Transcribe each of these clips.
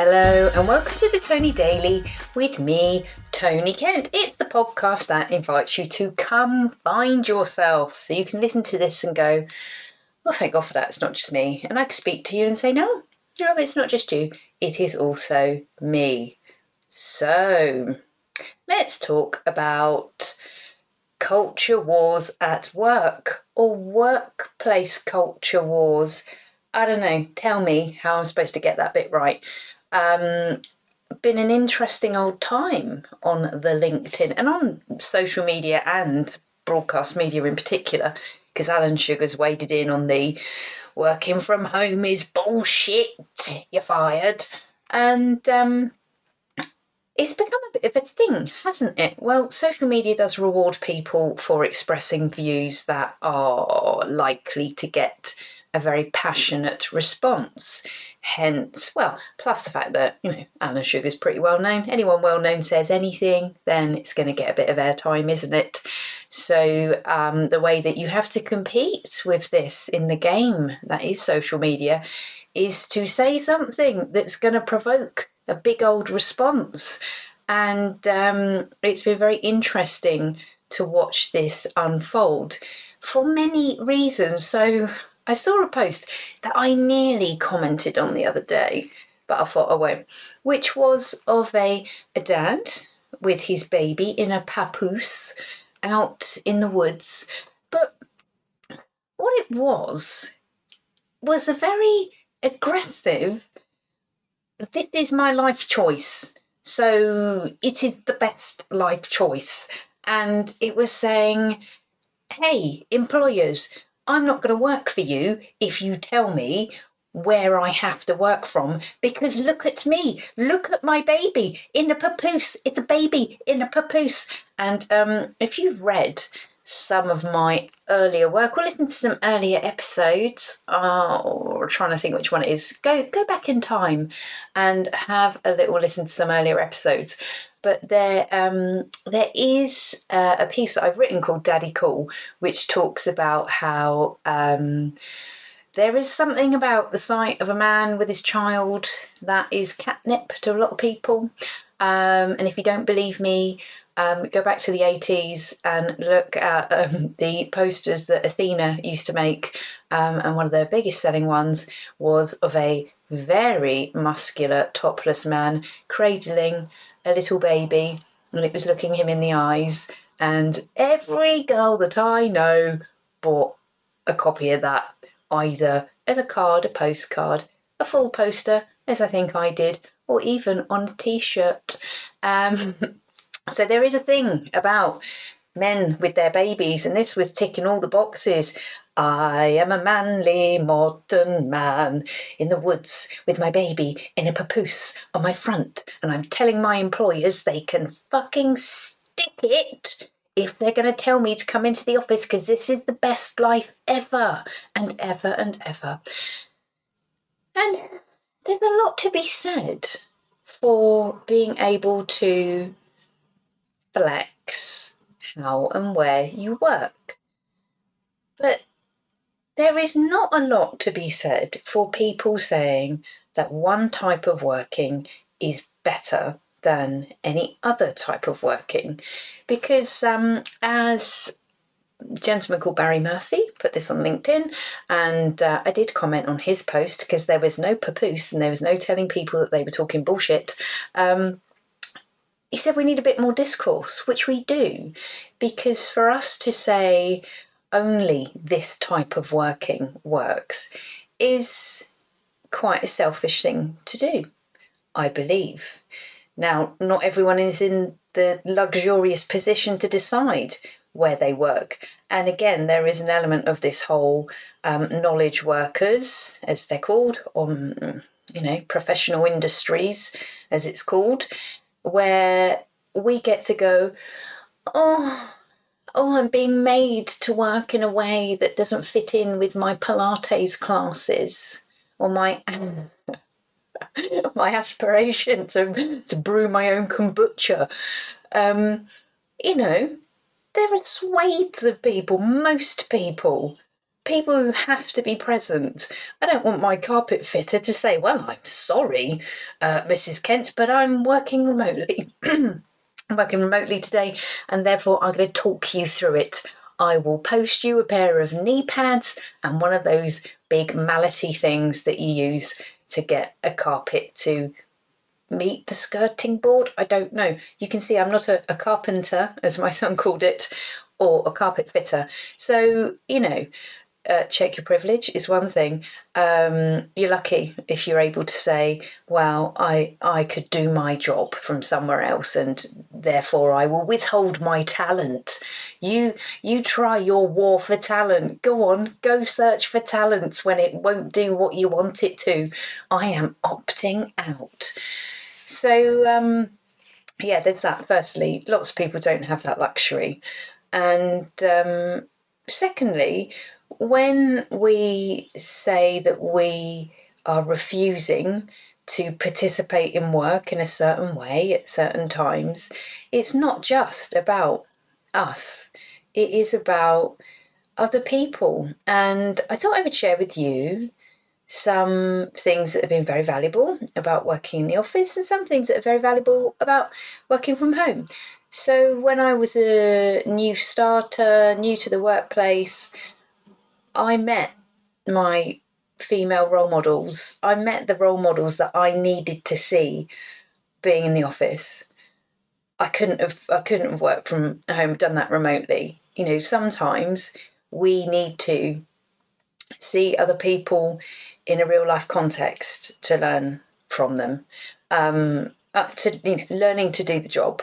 Hello, and welcome to the Tony Daily with me, Tony Kent. It's the podcast that invites you to come find yourself so you can listen to this and go, Well, thank God for that, it's not just me. And I can speak to you and say, No, no, it's not just you, it is also me. So, let's talk about culture wars at work or workplace culture wars. I don't know, tell me how I'm supposed to get that bit right. Um, been an interesting old time on the LinkedIn and on social media and broadcast media in particular, because Alan Sugar's waded in on the working from home is bullshit, you're fired. And um, it's become a bit of a thing, hasn't it? Well, social media does reward people for expressing views that are likely to get a very passionate response. Hence, well, plus the fact that, you know, Alan Sugar's pretty well known. Anyone well known says anything, then it's going to get a bit of airtime, isn't it? So, um, the way that you have to compete with this in the game that is social media is to say something that's going to provoke a big old response. And um, it's been very interesting to watch this unfold for many reasons. So, I saw a post that I nearly commented on the other day, but I thought I won't, which was of a, a dad with his baby in a papoose out in the woods. But what it was was a very aggressive, this is my life choice. So it is the best life choice. And it was saying, hey, employers, I'm not going to work for you if you tell me where I have to work from because look at me, look at my baby in a papoose. It's a baby in a papoose. And um, if you've read some of my earlier work or listen to some earlier episodes, oh, trying to think which one it is, go go back in time and have a little listen to some earlier episodes but there um, there is uh, a piece that I've written called Daddy Cool, which talks about how um, there is something about the sight of a man with his child that is catnip to a lot of people. Um, and if you don't believe me, um, go back to the 80s and look at um, the posters that Athena used to make. Um, and one of their biggest selling ones was of a very muscular, topless man cradling a little baby and it was looking him in the eyes. And every girl that I know bought a copy of that, either as a card, a postcard, a full poster, as I think I did, or even on a t shirt. Um, so there is a thing about men with their babies, and this was ticking all the boxes. I am a manly modern man in the woods with my baby in a papoose on my front, and I'm telling my employers they can fucking stick it if they're going to tell me to come into the office because this is the best life ever and ever and ever. And there's a lot to be said for being able to flex how and where you work. But there is not a lot to be said for people saying that one type of working is better than any other type of working. Because um, as gentleman called Barry Murphy put this on LinkedIn, and uh, I did comment on his post because there was no papoose and there was no telling people that they were talking bullshit. Um, he said we need a bit more discourse, which we do, because for us to say, only this type of working works is quite a selfish thing to do, I believe. Now, not everyone is in the luxurious position to decide where they work. And again, there is an element of this whole um, knowledge workers, as they're called, on you know professional industries, as it's called, where we get to go, oh, oh, I'm being made to work in a way that doesn't fit in with my Pilates classes or my my aspiration to to brew my own kombucha. Um, you know, there are swathes of people, most people people who have to be present. I don't want my carpet fitter to say, Well, I'm sorry, uh, Mrs. Kent, but I'm working remotely. Working remotely today, and therefore I'm going to talk you through it. I will post you a pair of knee pads and one of those big mallety things that you use to get a carpet to meet the skirting board. I don't know. You can see I'm not a, a carpenter, as my son called it, or a carpet fitter. So, you know, uh, check your privilege is one thing. Um, you're lucky if you're able to say, "Well, I I could do my job from somewhere else, and therefore I will withhold my talent." You you try your war for talent. Go on, go search for talents when it won't do what you want it to. I am opting out. So um, yeah, there's that. Firstly, lots of people don't have that luxury, and um, secondly when we say that we are refusing to participate in work in a certain way at certain times, it's not just about us, it is about other people. And I thought I would share with you some things that have been very valuable about working in the office and some things that are very valuable about working from home. So, when I was a new starter, new to the workplace, I met my female role models. I met the role models that I needed to see being in the office. I couldn't have I couldn't have worked from home, done that remotely. You know, sometimes we need to see other people in a real life context to learn from them. Um, to you know, learning to do the job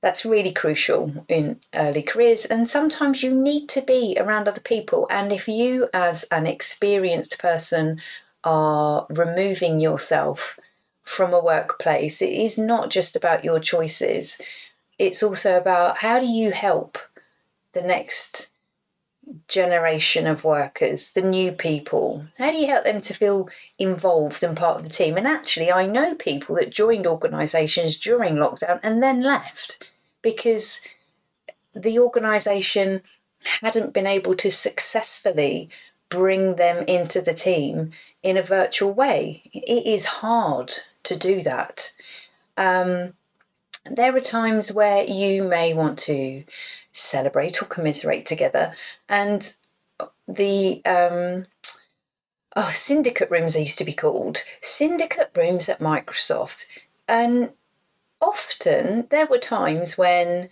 that's really crucial in early careers. And sometimes you need to be around other people. And if you, as an experienced person, are removing yourself from a workplace, it is not just about your choices, it's also about how do you help the next generation of workers, the new people? How do you help them to feel involved and part of the team? And actually, I know people that joined organisations during lockdown and then left because the organisation hadn't been able to successfully bring them into the team in a virtual way. It is hard to do that. Um, there are times where you may want to celebrate or commiserate together, and the um, oh syndicate rooms they used to be called syndicate rooms at Microsoft, and often there were times when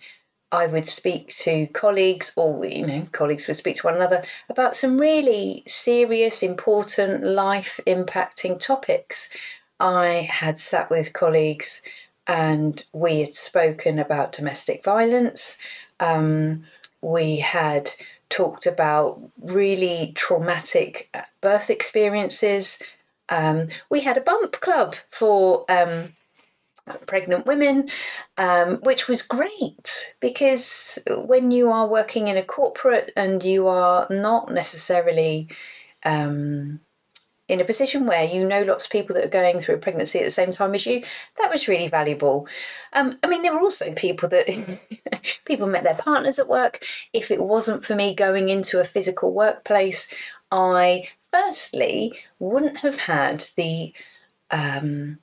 I would speak to colleagues, or you know, colleagues would speak to one another about some really serious, important, life impacting topics. I had sat with colleagues and we had spoken about domestic violence. Um, we had talked about really traumatic birth experiences. Um, we had a bump club for um, pregnant women, um, which was great because when you are working in a corporate and you are not necessarily um, in a position where you know lots of people that are going through a pregnancy at the same time as you, that was really valuable. Um, I mean, there were also people that people met their partners at work. If it wasn't for me going into a physical workplace, I firstly wouldn't have had the um,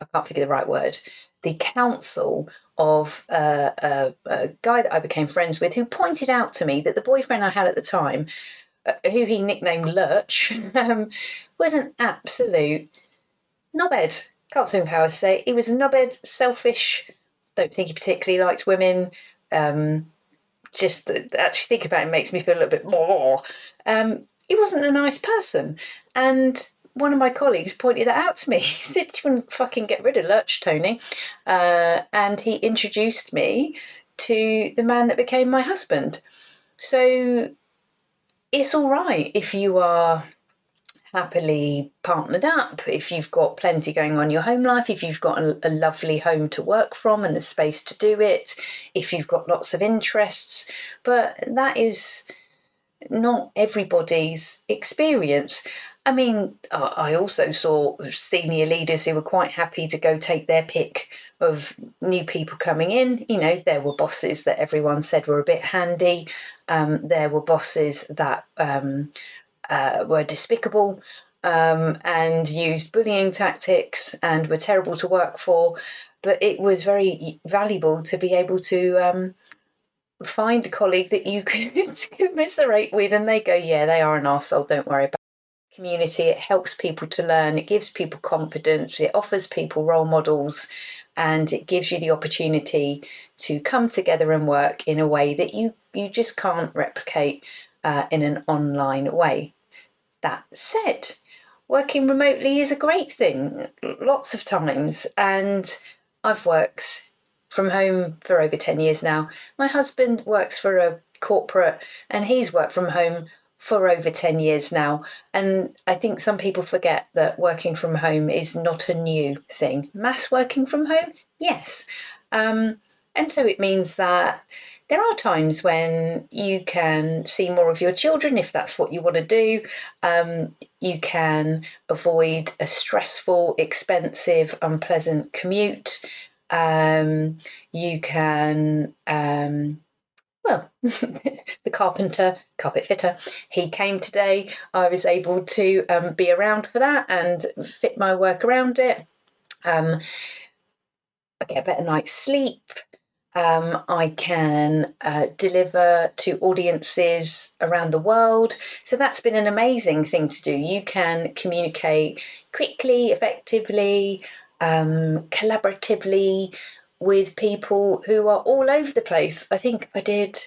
I can't figure the right word, the counsel of uh, a, a, guy that I became friends with who pointed out to me that the boyfriend I had at the time, uh, who he nicknamed Lurch, um, was an absolute knobhead. Can't swing power to say. He was a knobhead, selfish, don't think he particularly liked women. Um, just actually think about him makes me feel a little bit more. Um, he wasn't a nice person. And one of my colleagues pointed that out to me. He said, You wouldn't fucking get rid of Lurch, Tony. Uh, and he introduced me to the man that became my husband. So it's all right if you are happily partnered up, if you've got plenty going on in your home life, if you've got a, a, lovely home to work from and the space to do it, if you've got lots of interests. But that is not everybody's experience. I mean, I also saw senior leaders who were quite happy to go take their pick of new people coming in. You know, there were bosses that everyone said were a bit handy. Um, there were bosses that um, uh, were despicable um, and used bullying tactics and were terrible to work for. But it was very valuable to be able to um, find a colleague that you could commiserate with, and they go, "Yeah, they are an arsehole, don't worry about." It. Community, it helps people to learn, it gives people confidence, it offers people role models, and it gives you the opportunity to come together and work in a way that you, you just can't replicate uh, in an online way. That said, working remotely is a great thing lots of times, and I've worked from home for over 10 years now. My husband works for a corporate and he's worked from home for over 10 years now. And I think some people forget that working from home is not a new thing. Mass working from home? Yes. Um, and so it means that there are times when you can see more of your children if that's what you want to do. Um, you can avoid a stressful, expensive, unpleasant commute. Um, you can, um, well, the carpenter, carpet fitter, he came today. I was able to um, be around for that and fit my work around it. Um, I get a better night's sleep. Um, I can uh, deliver to audiences around the world. So that's been an amazing thing to do. You can communicate quickly, effectively, um, collaboratively with people who are all over the place. I think I did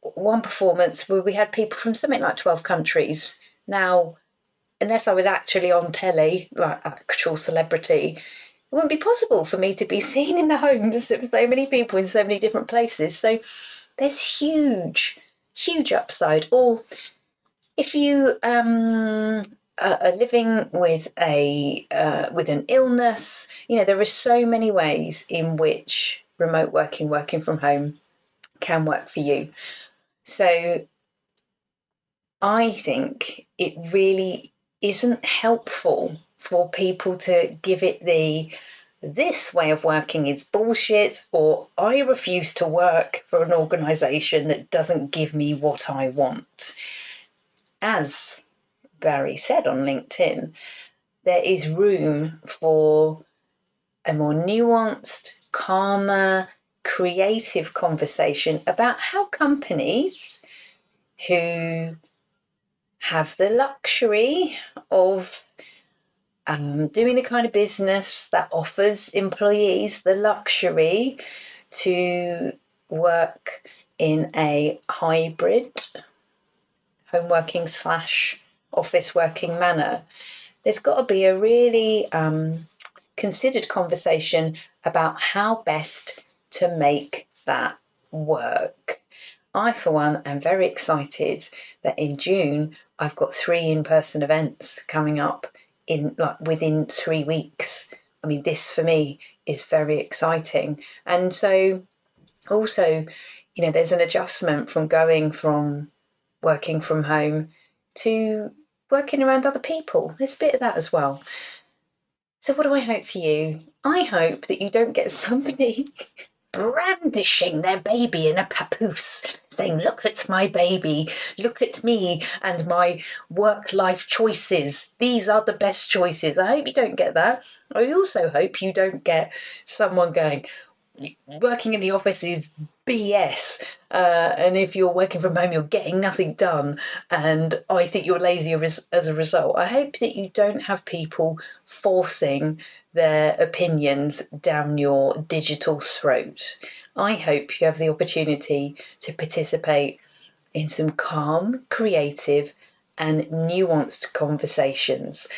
one performance where we had people from something like 12 countries. Now, unless I was actually on telly, like actual celebrity, it wouldn't be possible for me to be seen in the homes of so many people in so many different places. So there's huge, huge upside. Or if you um, uh, living with a uh, with an illness. You know, there are so many ways in which remote working, working from home, can work for you. So, I think it really isn't helpful for people to give it the this way of working is bullshit or I refuse to work for an organization that doesn't give me what I want. As Barry said on LinkedIn, there is room for a more nuanced, calmer, creative conversation about how companies who have the luxury of um, doing the kind of business that offers employees the luxury to work in a hybrid home working slash office working manner, there's got to be a really um, considered conversation about how best to make that work. I, for one, am very excited that in June I've got three in-person events coming up in like within three weeks. I mean, this for me is very exciting, and so also, you know, there's an adjustment from going from working from home to working around other people. There's a bit of that as well. So, what do I hope for you? I hope that you don't get somebody brandishing their baby in a papoose, saying, Look, it's my baby. Look at me and my work life choices. These are the best choices. I hope you don't get that. I also hope you don't get someone going, Working in the office is BS. Uh, and if you're working from home, you're getting nothing done. And I think you're lazy as a result. I hope that you don't have people forcing their opinions down your digital throat. I hope you have the opportunity to participate in some calm, creative, and nuanced conversations.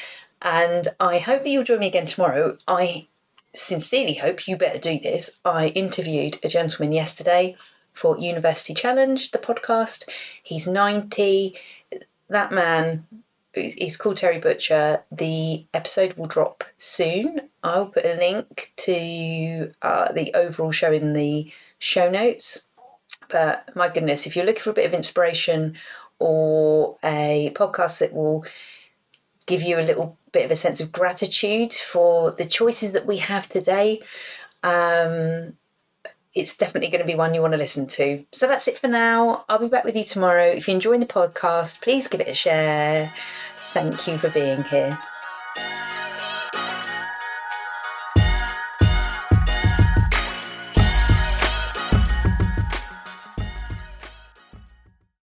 And I hope that you'll join me again tomorrow. I sincerely hope you better do this. I interviewed a gentleman yesterday for University Challenge, the podcast. He's 90. That man is called Terry Butcher. The episode will drop soon. I'll put a link to uh, the overall show in the show notes. But my goodness, if you're looking for a bit of inspiration or a podcast that will give you a little bit of a sense of gratitude for the choices that we have today. Um, it's definitely going to be one you want to listen to. So that's it for now. I'll be back with you tomorrow. If you're enjoying the podcast, please give it a share. Thank you for being here.